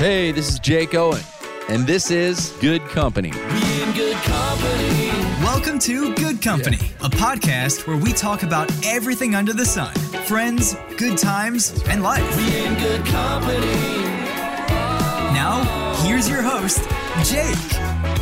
Hey, this is Jake Owen, and this is Good Company. Welcome to Good Company, a podcast where we talk about everything under the sun friends, good times, and life. Now, here's your host, Jake.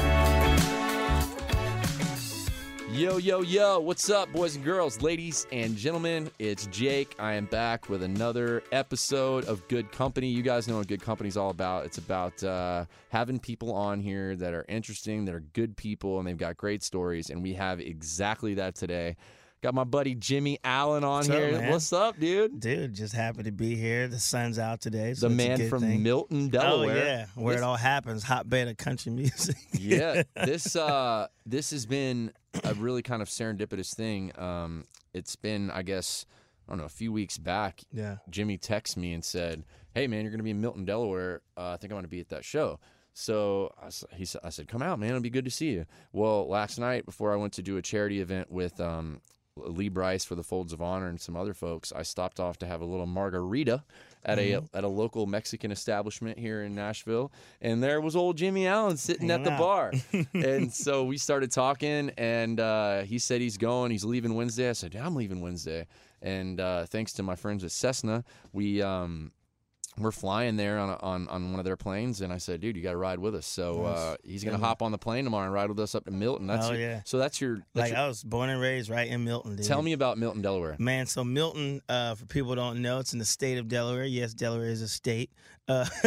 Yo, yo, yo, what's up, boys and girls, ladies and gentlemen? It's Jake. I am back with another episode of Good Company. You guys know what Good Company is all about. It's about uh, having people on here that are interesting, that are good people, and they've got great stories. And we have exactly that today. Got my buddy Jimmie Allen on What's here. man? What's up, dude? Dude, just happy to be here. The sun's out today. So The man from thing. Milton, Oh Delaware. yeah, where This- it all happens. Hotbed of country music. yeah this uh this has been a really kind of serendipitous thing um it's been i guess i don't know a few weeks back yeah. jimmie texted me and said hey man you're gonna be in milton delaware uh, i think i'm gonna be at that show so I, he, I said come out man it'll be good to see you well last night before i went to do a charity event with um Lee Brice for the Folds of Honor and some other folks. I stopped off to have a little margarita at a at a local Mexican establishment here in Nashville, and there was old Jimmie Allen sitting at the out. bar. and so we started talking, and uh, he said he's going. He's leaving Wednesday. I said, yeah, I'm leaving Wednesday. And uh, thanks to my friends at Cessna, we um, we're flying there on, a, on on one of their planes. And I said, dude, you got to ride with us. So uh, he's gonna Yeah. hop on the plane tomorrow and ride with us up to Milton. That's Oh, your- yeah. So that's your. That's Like your I was born and raised right in Milton. Dude. tell me about Milton, Delaware. Man, so Milton, uh, for people who don't know, it's in the state of Delaware. Yes, Delaware is a state. Uh,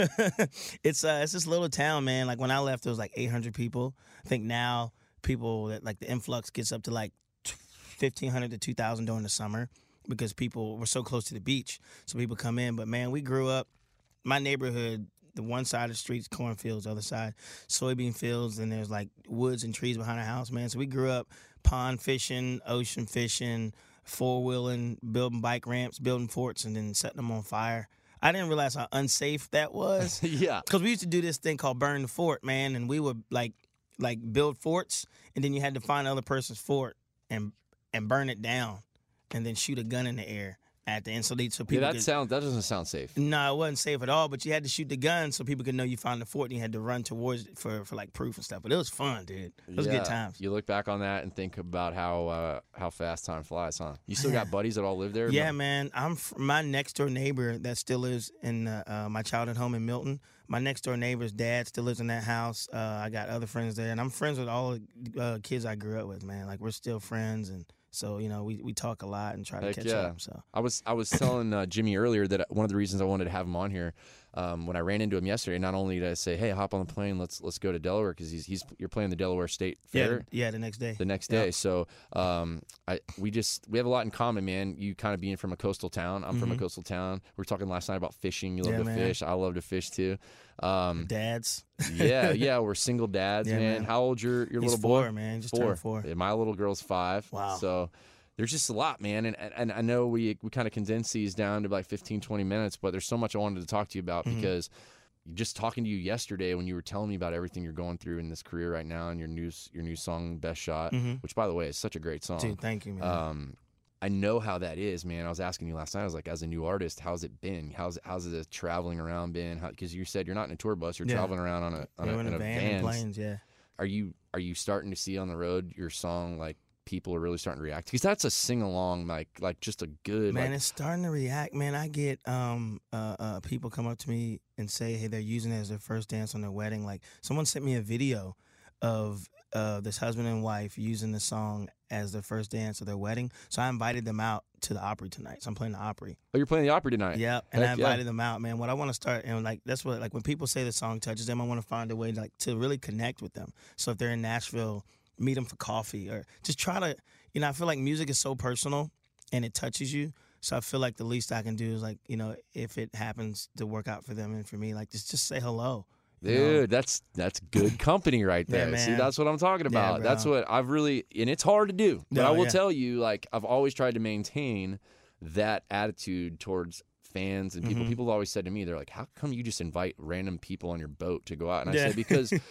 it's uh, it's this little town, man. Like when I left, there was like 800 people. I think now people that like the influx gets up to like 1,500 to 2,000 during the summer because people were so close to the beach, so people come in. But man, we grew up. My neighborhood, the one side of the street's cornfields, the other side soybean fields, and there's like woods and trees behind our house, man. So we grew up pond fishing, ocean fishing, four wheeling, building bike ramps, building forts, and then setting them on fire. I didn't realize how unsafe that was yeah. because we used to do this thing called burn the fort, man, and we would like like build forts, and then you had to find another person's fort and and burn it down, and then shoot a gun in the air at the end, so they so Yeah, that could, sounds that doesn't sound safe. no, it wasn't safe at all. But you had to shoot the gun so people could know you found the fort, and you had to run towards it for for like proof and stuff. But it was fun, dude. It was Yeah. good times. You look back on that and think about how uh, how fast time flies, huh? You still got buddies that all live there? Yeah, man. I'm my next door neighbor that still lives in uh, uh, my childhood home in Milton. My next door neighbor's dad still lives in that house. Uh, I got other friends there, and I'm friends with all the uh, kids I grew up with. Man, like we're still friends, and so you know we, we talk a lot and try to catch yeah. up. So I was I was telling uh, Jimmie earlier that one of the reasons I wanted to have him on here um, when I ran into him yesterday. Not only did I say, "Hey, hop on the plane, let's let's go to Delaware," because he's he's you're playing the Delaware State Fair. the, yeah, the next day. the next Yep. day. So um, I we just we have a lot in common, man. You kind of being from a coastal town. I'm from a coastal town. We were talking last night about fishing. You love Mm-hmm. Yeah, to man. fish. I love to fish too. Um, Dads. yeah, yeah, we're single dads, Yeah, man. man. How old your your He's little boy? four, man. Just four. four. Yeah, my little girl's five. Wow. So there's just a lot, man. And and I know we we kind of condensed these down to like 15, 20 minutes, but there's so much I wanted to talk to you about Mhm. because just talking to you yesterday when you were telling me about everything you're going through in this career right now and your new your new song Best Shot, Mhm. which by the way is such a great song. Dude, thank you, man. Um, I know how that is, man. I was asking you last night. I was like, as a new artist, how's it been? How's how's the traveling around been? Because you said you're not in a tour bus. You're Yeah. traveling around on a on Yeah, a, in a a van van. and planes, yeah. Are you are you starting to see on the road your song like people are really starting to react? Because that's a sing along, like like just a good Man, like, it's starting to react. Man, I get um uh, uh people come up to me and say, hey, they're using it as their first dance on their wedding. Like someone sent me a video of uh this husband and wife using the song as their first dance of their wedding. So I invited them out to the Opry tonight. So I'm playing the Opry. Oh, you're playing the Opry tonight. Yep, and I Heck yeah. invited them out, man. What I want to start and like that's what like when people say the song touches them, I want to find a way like to really connect with them. So if they're in Nashville, meet them for coffee or just try to, you know, I feel like music is so personal and it touches you. So I feel like the least I can do is like, you know, if it happens to work out for them and for me, like just just say hello. you know? Dude, that's that's good company right Yeah, there. See, that's what I'm talking Yeah, about. that's what I've really and it's hard to do. But No, I will yeah. tell you, like I've always tried to maintain that attitude towards fans and people. Mhm. People have always said to me, they're like, "How come you just invite random people on your boat to go out?" And I Yeah. say because.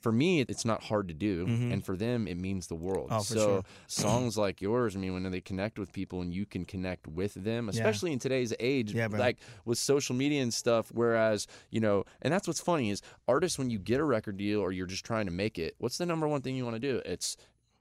For me, it's not hard to do, Mhm. and for them, it means the world. Oh, so, sure. songs like yours, I mean, when they connect with people and you can connect with them, Yeah. especially in today's age, Yeah, like with social media and stuff. Whereas, you know, and that's what's funny is artists when you get a record deal or you're just trying to make it, what's the number one thing you want to do? It's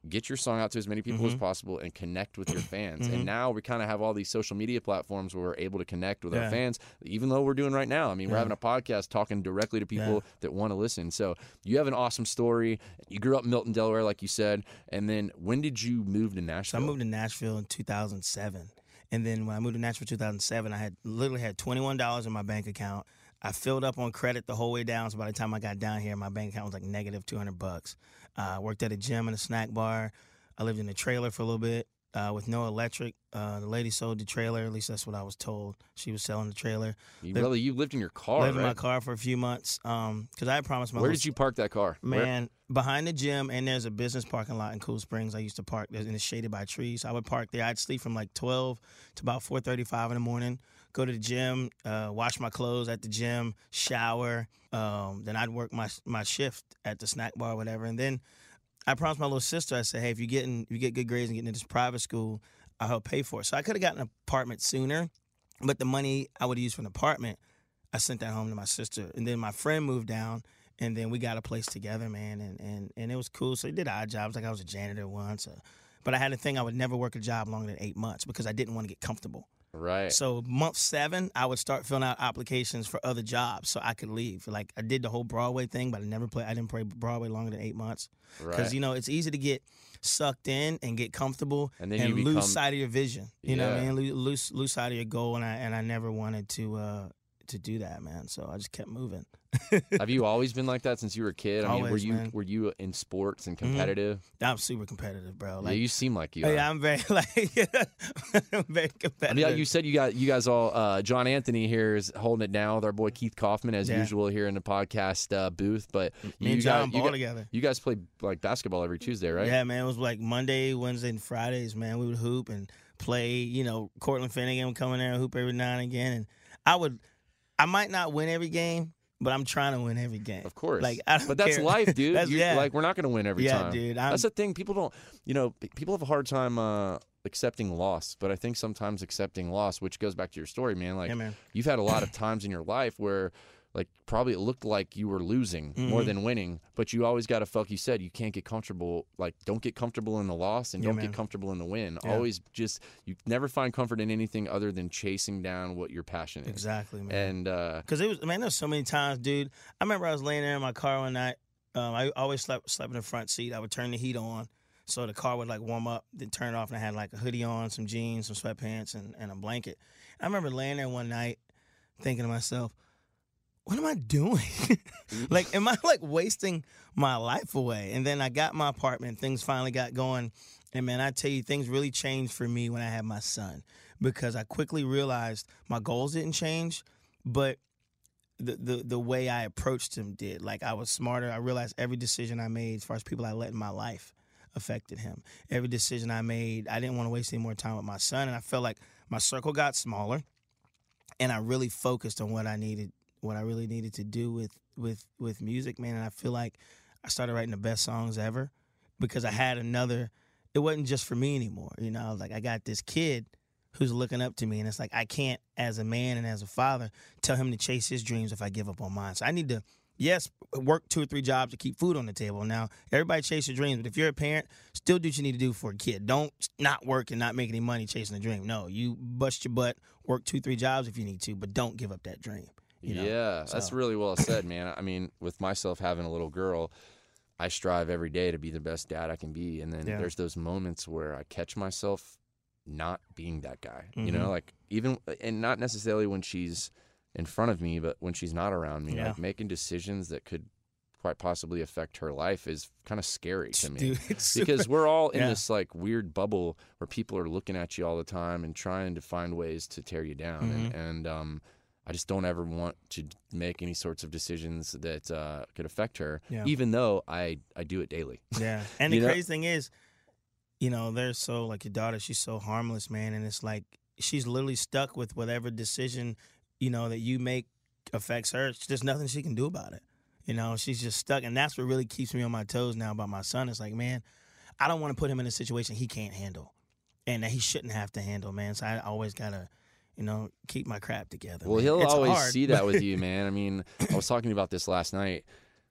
get your song out to as many people as Mhm. possible and connect with your fans. Mhm. And now we kind of have all these social media platforms where we're able to connect with Yeah. our fans, even though we're doing right now. I mean, we're having a podcast talking directly to people Yeah. that want to listen. So you have an awesome story. You grew up in Milton, Delaware, like you said. And then when did you move to So Nashville? I moved to Nashville in 2007. And then when I moved to Nashville in 2007, I had literally had $21 in my bank account. I filled up on credit the whole way down. So by the time I got down here, my bank account was like negative 200 bucks. Uh, I worked at a gym and a snack bar. I lived in a trailer for a little bit uh, with no electric. Uh, the lady sold the trailer. At least that's what I was told. She was selling the trailer. you lived- really you lived in your car, I lived in my car for a few months because I had promised my Where little did you park that car? Where- Man, behind the gym, and there's a business parking lot in Cool Springs. I used to park there, and it's shaded by trees. I would park there. I'd sleep from like 12 to about 4:35 in the morning. Go to the gym, uh, wash my clothes at the gym, shower. Um, then I'd work my my shift at the snack bar, or whatever. And then I promised my little sister. I said, "Hey, if you get if you get good grades and get into this private school, I'll help pay for it." So I could have gotten an apartment sooner, but the money I would use for an apartment, I sent that home to my sister. And then my friend moved down, and then we got a place together, man, and and and it was cool. So I did odd jobs, like I was a janitor once, uh, but I had a thing I would never work a job longer than eight months because I didn't want to get comfortable. Right. So month seven, I would start filling out applications for other jobs so I could leave. Like I did the whole Broadway thing, but I never played. I didn't play Broadway longer than eight months because you know it's easy to get sucked in and get comfortable And then you lose sight of your vision. You know what I mean? Lose lose sight of your goal, and I and I never wanted to uh, to do that, man. So I just kept moving. Have you always been like that since you were a kid? I mean, were you man. were you in sports and Mhm. competitive? I'm super competitive, bro. yeah, you seem like you. are. yeah, I'm very like I'm very competitive. I mean, you said you got you guys all. Uh, John Anthony here is holding it down with our boy Keith Kaufman as Yeah. usual here in the podcast uh, booth. But Me you and John guys, you, ball together. you guys play like basketball every Tuesday, right? Yeah, man. It was like Monday, Wednesday, and Fridays, man. We would hoop and play. You know, Cortland Finnegan would come in there and hoop every now and again. And I would, I might not win every game, but I'm trying to win every game. Of course. Like, I don't but that's care. life, dude. That's- You- yeah. Like we're not going to win every Yeah, time. dude, I'm- that's the thing. People don't. You know, people have a hard time uh, accepting loss. But I think sometimes accepting loss, which goes back to your story, man. Like Yeah, man. you've had a lot of times in your life where. Like probably it looked like you were losing more Mhm. than winning, but you always got to fuck. You said you can't get comfortable. Like don't get comfortable in the loss and Yeah, don't man. get comfortable in the win. Yeah. Always just you never find comfort in anything other than chasing down what your passion is. Exactly, man. And uh, Because it was, man, there's so many times, dude. I remember I was laying there in my car one night. Um, I always slept slept in the front seat. I would turn the heat on, so the car would like warm up, then turn it off, and I had like a hoodie on, some jeans, some sweatpants, and, and a blanket. I remember laying there one night, thinking to myself, "What am I doing? like, am I like wasting my life away?" And then I got my apartment. Things finally got going, and man, I tell you, things really changed for me when I had my son because I quickly realized my goals didn't change, but the, the the way I approached him did. Like I was smarter. I realized every decision I made as far as people I let in my life affected him. Every decision I made, I didn't want to waste any more time with my son, and I felt like my circle got smaller, and I really focused on what I needed, what I really needed to do with with with music, man. And I feel like I started writing the best songs ever because I had another. It wasn't just for me anymore, you know. I like, I got this kid who's looking up to me, and it's like I can't, as a man and as a father, tell him to chase his dreams if I give up on mine. So I need to yes, work two or three jobs to keep food on the table. Now, everybody chase your dreams, but if you're a parent, still do what you need to do for a kid. Don't not work and not make any money chasing a dream. No, you bust your butt, work two, three jobs if you need to, but don't give up that dream. You know? Yeah, that's really well said, man. I mean, with myself having a little girl, I strive every day to be the best dad I can be. And then Yeah. there's those moments where I catch myself not being that guy. You Mhm. know, like even and not necessarily when she's in front of me, but when she's not around me, Yeah. like making decisions that could quite possibly affect her life is kind of scary to me. Dude, it's super- because we're all in Yeah. this like weird bubble where people are looking at you all the time and trying to find ways to tear you down and, Mm-hmm. and um I just don't ever want to make any sorts of decisions that uh, could affect her, Yeah. even though I, I do it daily. Yeah. And the know? crazy thing is, you know, they're so like your daughter, she's so harmless, man, and it's like she's literally stuck with whatever decision, you know, that you make affects her. There's nothing she can do about it. You know, she's just stuck, and that's what really keeps me on my toes now about my son. It's like, man, I don't want to put him in a situation he can't handle, and that he shouldn't have to handle, man. So I always gotta, you know, keep my crap together. Well, man. he'll It's always hard, see that with you, man. I mean, I was talking about this last night,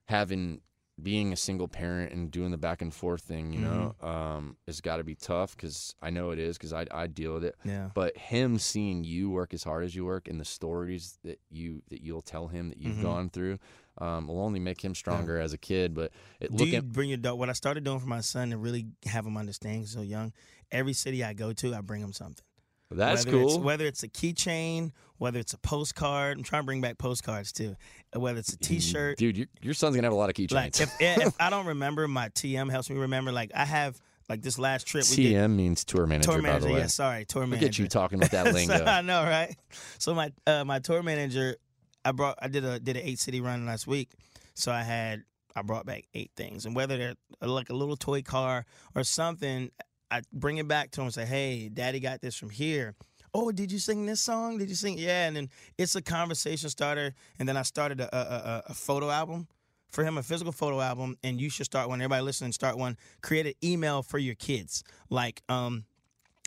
having being a single parent and doing the back and forth thing. You know, Mm-hmm. um, it's got to be tough because I know it is because I I deal with it. Yeah. But him seeing you work as hard as you work and the stories that you that you'll tell him that you've Mhm. gone through, um, will only make him stronger as a kid. But it, Do look you at bring your dog? What I started doing for my son to really have him understand he's so young. Every city I go to, I bring him something. That's whether It's, cool. whether it's a keychain, whether it's a postcard. I'm trying to bring back postcards too. Uh, Whether it's a T-shirt. Dude, your, your son's gonna have a lot of keychains. Like if, if I don't remember, my TM helps me remember. Like I have like this last trip. we did- TM means tour manager, tour by the way. Yeah, sorry, tour Look manager. at you talking with that So, lingo. I know, right? So my uh, my tour manager, I brought I did a did an eight city run last week. So I had I brought back eight things, and whether they're uh, like a little toy car or something, I bring it back to him and say, "Hey, Daddy got this from here." Oh, did you sing this song? Did you sing? Yeah, and then it's a conversation starter. And then I started a, a, a, photo album for him, a physical photo album. And you should start one. Everybody listening, start one. Create an email for your kids. Like, um,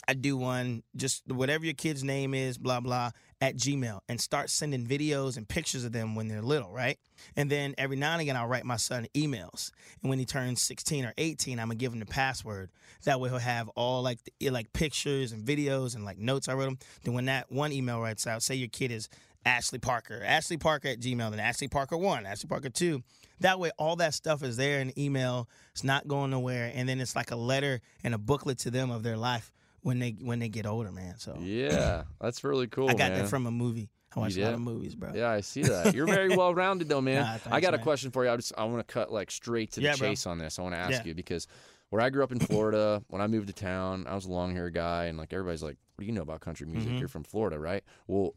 I do one, just whatever your kid's name is, blah, blah, at Gmail, and start sending videos and pictures of them when they're little, right? And then every now and again, I'll write my son emails. And when he turns 16 or 18, I'm to give him the password. That way he'll have all like the, eh, like pictures and videos and like notes I wrote him. Then when that one email writes out, say your kid is Ashley Parker, Ashley Parker at Gmail, then Ashley Parker 1, Ashley Parker 2. That way all that stuff is there in email. It's not going nowhere. And then it's like a letter and a booklet to them of their life when they when they get older, man. So Yeah, that's really cool. I got man. that from a movie. I watched a lot of movies, bro. Yeah, I see that. You're very well rounded though, man. Nah, I thanks, got a question for you. I just I want to cut like straight to the Yeah, bro. chase on this. I want to ask Yeah. you because where I grew up in Florida, when I moved to town, I was a long hair guy, and like everybody's like, "What do you know about country music? Mhm. You're from Florida, right?" Well,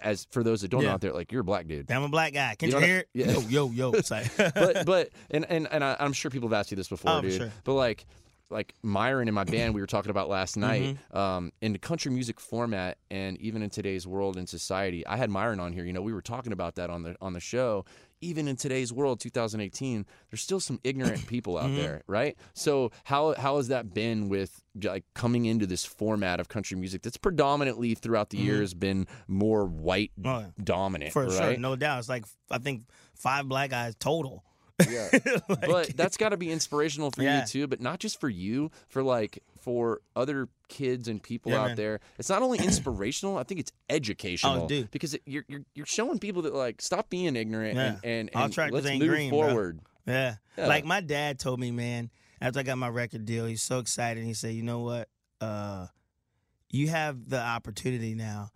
as for those that don't know out there, like you're a black dude. I'm a black guy. Can You you, don't- hear it? yeah. Yo, yo, yo. But but and and and I, I'm sure people have asked you this before, Oh, dude. sure. But like like Myron in my band we were talking about last night Mm-hmm. um, in the country music format and even in today's world and society i had myron on here you know we were talking about that on the on the show even in today's world 2018 there's still some ignorant people out Mm-hmm. there right so how how has that been with like coming into this format of country music that's predominantly throughout the years been more white Mm-hmm. Dominant for right sure, no doubt. It's like I think five black guys total. Yeah. Like- but that's got to be inspirational for Yeah. you too but not just for you for like for other kids and people Yeah, out man. there it's not only inspirational i think it's educational Oh, dude. because it, you're, you're you're showing people that like stop being ignorant Yeah. and and, and let's move green, forward Yeah. Yeah. Like my dad told me, man, after I got my record deal, he's so excited. He said, you know what? Uh, you have the opportunity now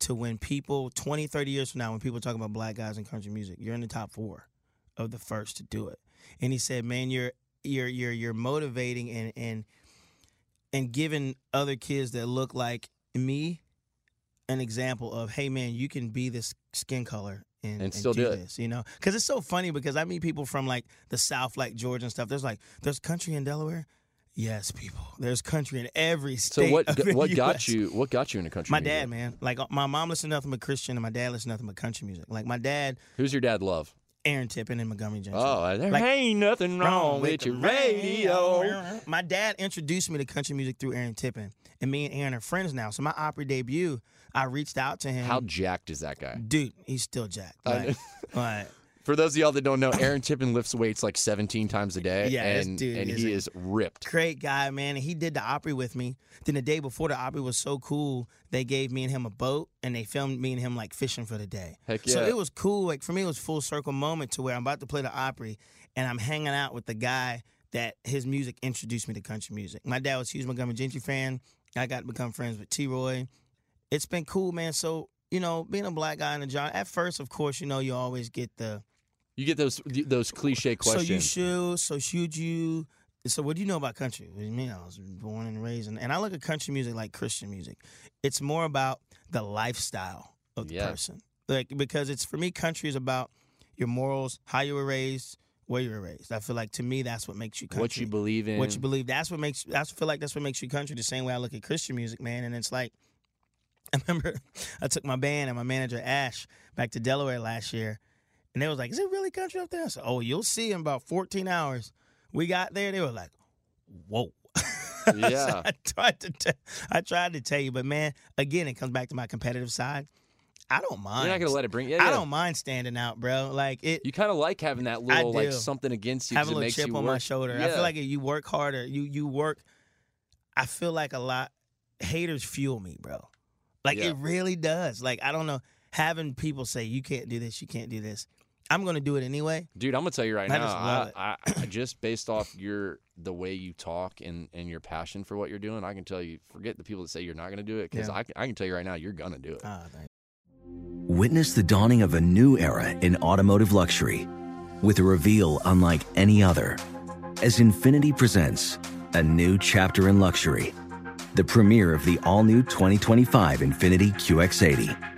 to when people 20, 30 years from now, when people talk about black guys in country music, you're in the top four of the first to do it. And he said, man, you're you're you're you're motivating and and and giving other kids that look like me an example of, hey man, you can be this skin color and, And still do it. this, you know? Because it's so funny because I meet people from like the South, like Georgia and stuff. There's like, there's country in Delaware. Yes, people. There's country in every state. So what what got you what got you into country My music? dad, man. Like uh, my mom listened to nothing but Christian, and my dad listened to nothing but country music. Like my dad, Who's your dad love? Aaron Tippin and Montgomery Gentry. Oh, there Like, ain't nothing wrong with the your radio. My dad introduced me to country music through Aaron Tippin, and me and Aaron are friends now. So my Opry debut, I reached out to him. How jacked is that guy? dude? He's still jacked. Like, like, For those of y'all that don't know, Aaron Tippin lifts weights like 17 times a day, Yeah, and dude and is he is ripped. great guy, man. And he did the Opry with me. Then the day before the Opry was so cool, they gave me and him a boat, and they filmed me and him like fishing for the day. Heck yeah. So it was cool. Like for me, it was full circle moment to where I'm about to play the Opry, and I'm hanging out with the guy that his music introduced me to country music. My dad was a huge Montgomery Gentry fan. I got to become friends with T. Roy. It's been cool, man. So you know, being a black guy in the genre. At first, of course, you know, you always get the You get those those cliche questions. so you should. So should you? So what do you know about country? What do you mean? I was born and raised, in, and I look at country music like Christian music. It's more about the lifestyle of the Yeah. person, like because it's for me, country is about your morals, how you were raised, where you were raised. I feel like to me, that's what makes you country. what you believe in. What you believe. That's what makes. I feel like that's what makes you country. The same way I look at Christian music, man. And it's like, I remember I took my band and my manager Ash back to Delaware last year, and they was like, "Is it really country up there?" I said, "Oh, you'll see in about 14 hours." We got there, they were like, "Whoa." Yeah. I tried to, t- I tried to tell you, but man, again, it comes back to my competitive side. I don't mind. You're not gonna let it bring. Yeah, I don't mind standing out, bro. Like it. You kind of like having that little like something against you. have a it little makes chip on work. my shoulder. I feel like if you work harder, you you work. I feel like a lot haters fuel me, bro. Like Yeah. it really does. Like I don't know, having people say you can't do this, you can't do this. I'm gonna do it anyway. Dude, I'm gonna tell you right I now. just I. I, I just based off your the way you talk and and your passion for what you're doing, I can tell you. Forget the people that say you're not gonna do it because Yeah. I, I can tell you right now you're gonna do it. Ah, thank Witness the dawning of a new era in automotive luxury with a reveal unlike any other as Infinity presents a new chapter in luxury, the premiere of the all new 2025 Infiniti QX80.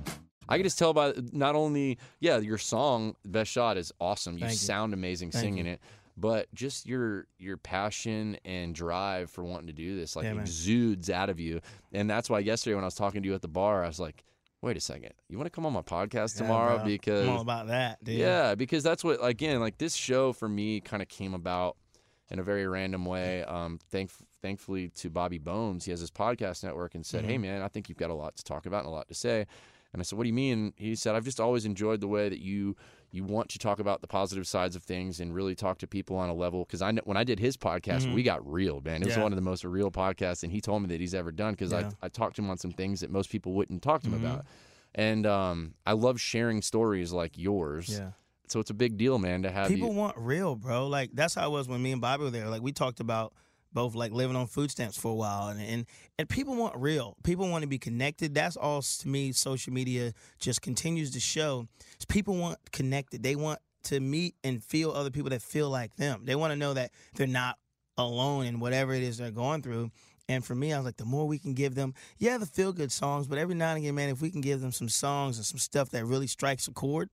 I can just tell by not only yeah your song best shot is awesome. You Thank you. sound amazing Thank singing you. it, but just your your passion and drive for wanting to do this like Yeah, exudes out of you. And that's why yesterday when I was talking to you at the bar, I was like, "Wait a second, you want to come on my podcast tomorrow?" bro. because I'm all about that, dude. yeah, because that's what again like this show for me kind of came about in a very random way. Um, thank, thankfully to Bobby Bones, he has his podcast network, and said, "Hey, Mhm. man, I think you've got a lot to talk about and a lot to say." And I said, "What do you mean?" He said, "I've just always enjoyed the way that you you want to talk about the positive sides of things and really talk to people on a level. Because I kn- when I did his podcast, Mhm. we got real, man. It was Yeah. one of the most real podcasts, and he told me that he's ever done because Yeah. I I talked to him on some things that most people wouldn't talk to him Mhm. about. And um, I love sharing stories like yours. Yeah. So it's a big deal, man, to have People you. want real, bro. Like that's how it was when me and Bobby were there. Like we talked about both like living on food stamps for a while, and and, and people want real. People want to be connected. That's all to me. Social media just continues to show. People want connected. They want to meet and feel other people that feel like them. They want to know that they're not alone in whatever it is they're going through. And for me, I was like, the more we can give them, yeah, the feel good songs, but every now and again, man, if we can give them some songs and some stuff that really strikes a chord,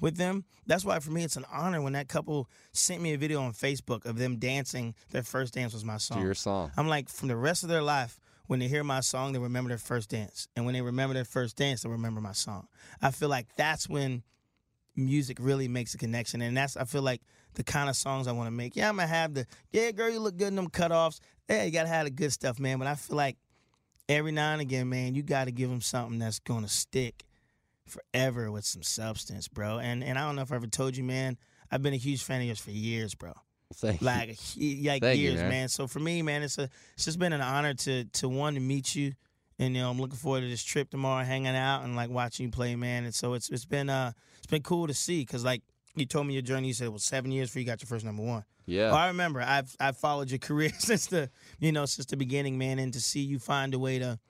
with them. That's why for me it's an honor when that couple sent me a video on Facebook of them dancing. Their first dance was my song. your song. I'm like, from the rest of their life, when they hear my song, they remember their first dance. And when they remember their first dance, they remember my song. I feel like that's when music really makes a connection. And that's I feel like the kind of songs I want to make. Yeah, I'm gonna have the yeah, girl, you look good in them cutoffs. Yeah, you gotta have the good stuff, man. But I feel like every now and again, man, you gotta give them something that's gonna stick forever with some substance, bro. And and I don't know if I ever told you, man. I've been a huge fan of yours for years, bro. Thank like he- like Thank you, years, man. man. So for me, man, it's a it's just been an honor to to one to meet you, and you know I'm looking forward to this trip tomorrow, hanging out and like watching you play, man. And so it's it's been uh it's been cool to see because like you told me your journey. You said it was seven years before you got your first number one. Yeah. Oh, I remember. I've I've followed your career since the you know since the beginning, man, and to see you find a way to,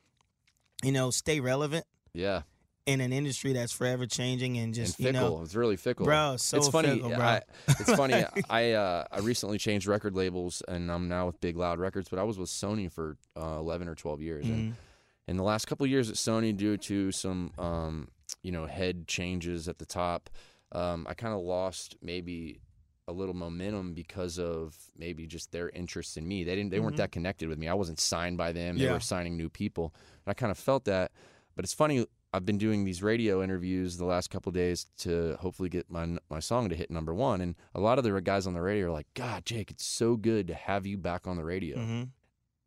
you know, stay relevant Yeah. In an industry that's forever changing and just and you fickle. know, it's really fickle, bro. So it's funny. fickle, bro. I, it's funny. I uh, I recently changed record labels, and I'm now with Big Loud Records. But I was with Sony for uh, 11 or 12 years, Mhm. and in the last couple of years at Sony, due to some um, you know head changes at the top, um, I kind of lost maybe a little momentum because of maybe just their interest in me. They didn't. They weren't Mhm. that connected with me. I wasn't signed by them. They were signing new people, and I kind of felt that. But it's funny. I've been doing these radio interviews the last couple of days to hopefully get my my song to hit number one. And a lot of the guys on the radio are like, "God, Jake, it's so good to have you back on the radio." Mhm.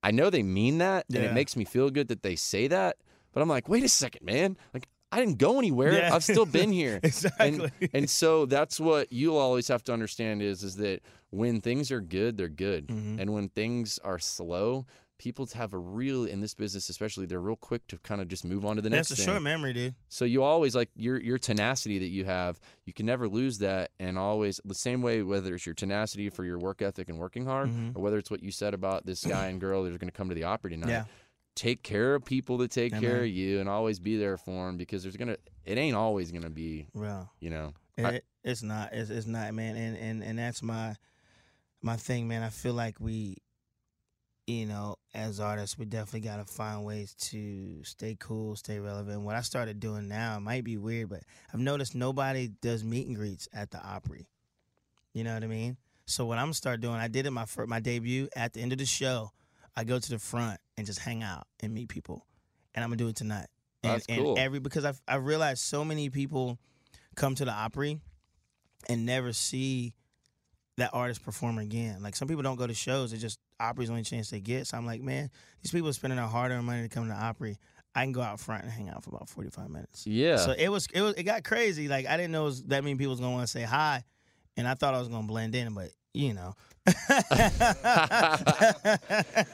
I know they mean that, and it makes me feel good that they say that. But I'm like, wait a second, man. Like I didn't go anywhere. Yeah. I've still been here. Exactly. And, and so that's what you'll always have to understand is is that when things are good, they're good, Mhm. and when things are slow, people have a real in this business, especially, they're real quick to kind of just move on to the next That's a thing. short memory, dude. So you always like your your tenacity that you have, you can never lose that, and always the same way. Whether it's your tenacity for your work ethic and working hard, Mhm. or whether it's what you said about this guy and girl that are going to come to the Opry tonight. Yeah. Take care of people that take Yeah, care of you, and always be there for them because there's gonna. It ain't always gonna be. Well, You know. It, I- it's not. It's, it's not, man. And, and and that's my my thing, man. I feel like we, you know, as artists, we definitely got to find ways to stay cool, stay relevant. What I started doing now it might be weird, but I've noticed nobody does meet and greets at the Opry. You know what I mean? So what I'm gonna start doing, I did it my fir- my debut at the end of the show. I go to the front and just hang out and meet people, and I'm gonna do it tonight. Oh, and, That's and cool. every because I've I realized so many people come to the Opry and never see that artist perform again. Like some people don't go to shows; it's just Opry's the only chance they get. So I'm like, man, these people are spending their hard-earned money to come to Opry. I can go out front and hang out for about 45 minutes. Yeah. So it was it was it got crazy. Like I didn't know it was that many people was gonna want to say hi, and I thought I was gonna blend in, but you know.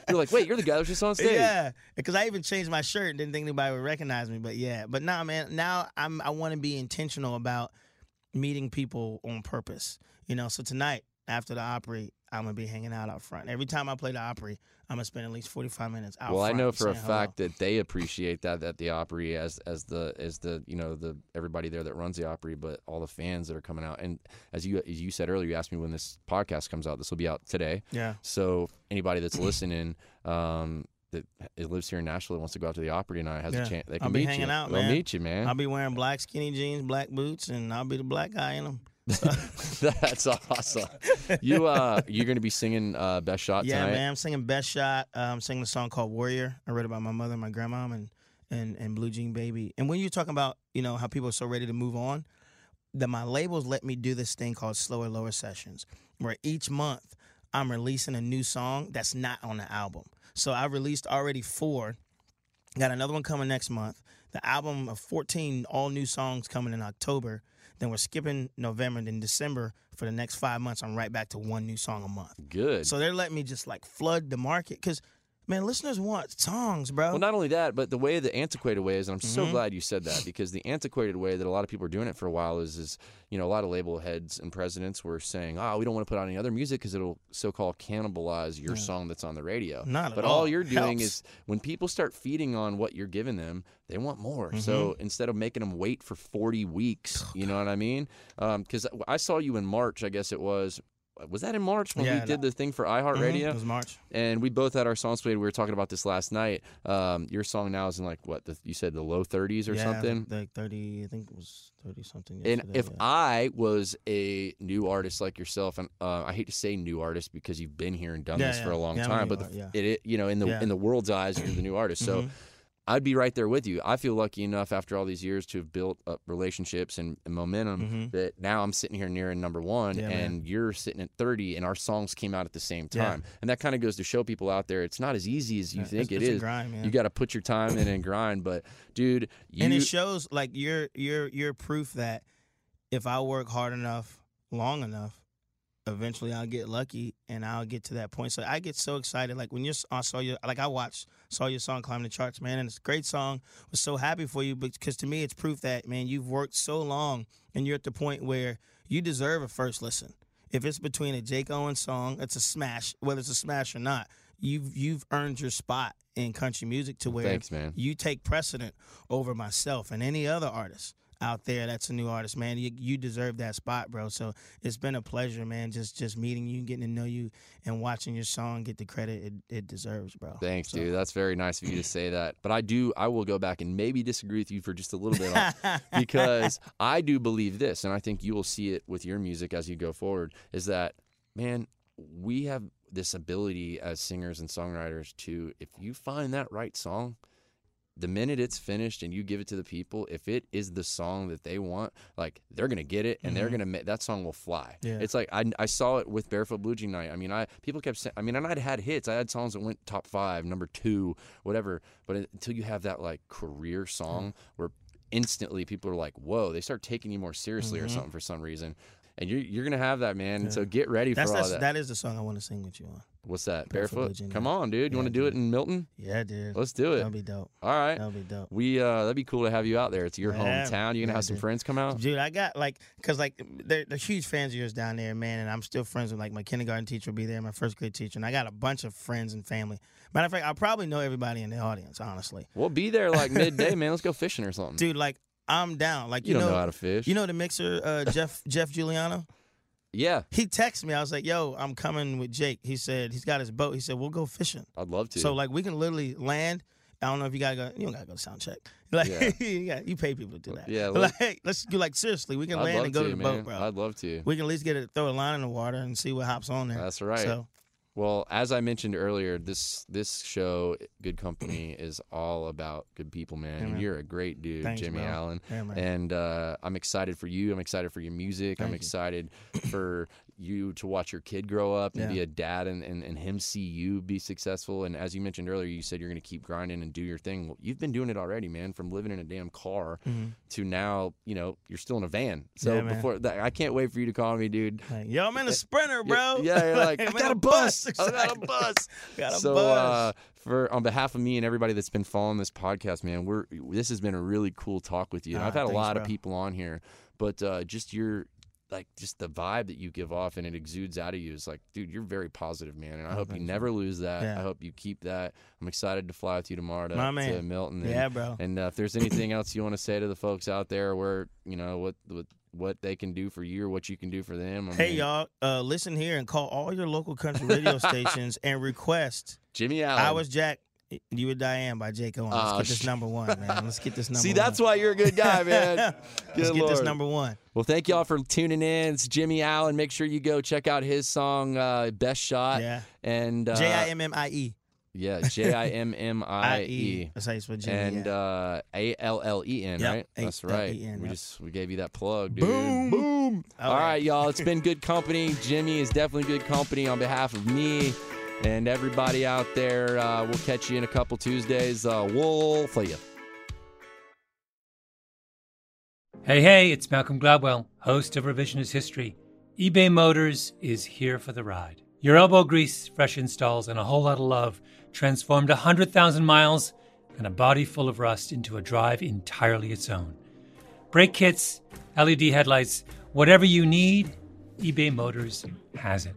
You're like, wait, you're the guy that was just on stage. Yeah, because I even changed my shirt and didn't think anybody would recognize me. But yeah, but now, man, now I'm I want to be intentional about meeting people on purpose. You know, so tonight after the Opry, I'm gonna be hanging out out front. Every time I play the Opry, I'm gonna spend at least 45 minutes out. well, I know for a hello. fact that they appreciate that at the Opry as as the as the you know the everybody there that runs the Opry, but all the fans that are coming out. And as you as you said earlier, you asked me when this podcast comes out. This will be out today. Yeah. So anybody that's listening, um, that that lives here in Nashville that wants to go out to the Opry tonight has Yeah. a chance. They can I'll be meet hanging you. out, They'll meet you, man. I'll be wearing black skinny jeans, black boots, and I'll be the black guy in them. That's awesome. You uh, you're gonna be singing uh, "Best Shot" Yeah, tonight. man. I'm singing Best Shot. Uh, I'm singing a song called Warrior. I read about my mother, my grandma, and and and Blue Jean Baby. And when you're talking about, you know, how people are so ready to move on, that my labels let me do this thing called slower, lower sessions, where each month I'm releasing a new song that's not on the album. So I released already four. Got another one coming next month. The album of 14 all new songs coming in October. Then we're skipping November. and Then December for the next five months, I'm right back to one new song a month. Good. So they're letting me just like flood the market because, man, listeners want songs, bro. Well, not only that, but the way the antiquated way is, and I'm so Mhm. glad you said that because the antiquated way that a lot of people are doing it for a while is, is you know, a lot of label heads and presidents were saying, "Oh, we don't want to put out any other music because it'll so-called cannibalize your Yeah. song that's on the radio." Not at but all. you're doing Helps. is when people start feeding on what you're giving them, they want more. Mm-hmm. So instead of making them wait for 40 weeks, you know what I mean? Because I saw you in March, I guess it was. Was that in March when Yeah, we did the thing for iHeartRadio? It was March. and we both had our songs played. We were talking about this last night. Um, your song now is in like what the, you said the low 30s or yeah, something. Like 30, I think it was 30 something. And if yeah. I was a new artist like yourself, and uh, I hate to say new artist because you've been here and done this for a long time, but the, it, you know in the in the world's eyes, you're the new artist. So Mhm. I'd be right there with you. I feel lucky enough after all these years to have built up relationships and, and momentum Mhm. that now I'm sitting here nearing number one, Yeah, man. and you're sitting at 30, and our songs came out at the same Yeah. time. And that kind of goes to show people out there it's not as easy as you Yeah, think it's- it it's is. grind, man. You got to put your time in and grind. But dude, you and it shows like you're you're you're proof that if I work hard enough, long enough, eventually I'll get lucky and I'll get to that point. So I get so excited. Like when you I saw your like I watched saw your song climb the charts, man, and it's a great song. Was so happy for you because to me it's proof that man you've worked so long and you're at the point where you deserve a first listen. If it's between a Jake Owen's song, it's a smash, whether it's a smash or not. You've you've earned your spot in country music to where Thanks, man. you take precedent over myself and any other artist out there that's a new artist, man. You, you deserve that spot, bro. So it's been a pleasure, man. Just just meeting you, getting to know you, and watching your song get the credit it, it deserves, bro. Thanks, So- dude. That's very nice of you to say that. But I do, I will go back and maybe disagree with you for just a little bit on, because I do believe this, and I think you will see it with your music as you go forward. Is that, man, we have this ability as singers and songwriters to, if you find that right song, the minute it's finished and you give it to the people, if it is the song that they want, like they're gonna get it and they're Mhm. gonna ma- that song will fly. Yeah. It's like I, I saw it with Barefoot Blue Jean Night. I mean, I people kept saying, I mean, and I'd had hits. I had songs that went top five, number two, whatever. But until you have that like career song where instantly people are like, whoa, they start taking you more seriously or Mhm. something for some reason. And you're you're gonna have that, man. And so get ready That's, for all that. that is the song I want to sing with you on. What's that? Barefoot. Jean Come on, dude. You Yeah, want to do it in Milton? Yeah, dude. Let's do it. That'll be dope. All right. That'll be dope. We uh, that'd be cool to have you out there. It's your Yeah, hometown. You gonna yeah, have some dude. friends come out? Dude, I got like, cause like they're, they're huge fans of yours down there, man, and I'm still friends with like my kindergarten teacher will be there, my first grade teacher, and I got a bunch of friends and family. Matter of fact, I probably know everybody in the audience, honestly. We'll be there like midday, man. Let's go fishing or something. Dude, like I'm down. Like You you, don't know how to fish. You know the mixer, uh, Jeff Jeff Giuliano. Yeah, He texted me. I was like, "Yo, I'm coming with Jake." He said he's got his boat. He said we'll go fishing. I'd love to. So like we can literally land. I don't know if you gotta go. You don't gotta go to sound check. Like Yeah. you, you pay people to do that. Yeah, let- like let's do like seriously. We can I'd land and go to, to, the man. boat, bro. I'd love to. We can at least get it, throw a line in the water and see what hops on there. That's right. So Well, as I mentioned earlier, this this show, Good Company, is all about good people, man. And you're a great dude, Thanks, Jimmie bro. Allen. Man. and uh, I'm excited for you. I'm excited for your music. Thank I'm you. excited for you to watch your kid grow up and Yeah. be a dad and, and, and him see you be successful. And as you mentioned earlier, you said you're going to keep grinding and do your thing. Well, you've been doing it already, man, from living in a damn car Mhm. to now, you know, you're still in a van. So Yeah, before that, I can't wait for you to call me, dude. like, yo, I'm in a sprinter, bro. Yeah, you're like, I got a bus. I got a exactly. bus. Got a so, bus. Uh, for on behalf of me and everybody that's been following this podcast, man, we're this has been a really cool talk with you. And Ah, I've had a thanks, lot of people on here, but uh, just your like just the vibe that you give off and it exudes out of you is like, dude, you're very positive, man. And I Oh, hope you never lose that. Yeah. I hope you keep that. I'm excited to fly with you tomorrow to, My to. Milton. And, Yeah, bro. And uh, if there's anything else you want to say to the folks out there, where you know what what what they can do for you or what you can do for them. I Hey mean, y'all, uh, listen here and call all your local country radio stations and request Jimmie Allen. I was Jack, you were Diane by Jake Owens. Let's Oh, get this number one, man. Let's get this number one. See, one. that's why you're a good guy, man. Let's Good get this number one. Well, thank y'all for tuning in. It's Jimmie Allen. Make sure you go check out his song uh, "Best Shot." Yeah. And uh, J I M M I E. Yeah, J I M M I E. That's how you spell Jimmie. And uh, A L L E N, Yep, right? That's right. We yep. just we gave you that plug, dude. Boom. boom. All right, y'all. It's been good company. Jimmie is definitely good company on behalf of me and everybody out there. Uh, we'll catch you in a couple Tuesdays. Uh, we'll you. Hey, hey, it's Malcolm Gladwell, host of Revisionist History. eBay Motors is here for the ride. Your elbow grease, fresh installs, and a whole lot of love transformed 100,000 miles and a body full of rust into a drive entirely its own. Brake kits, LED headlights, whatever you need, eBay Motors has it.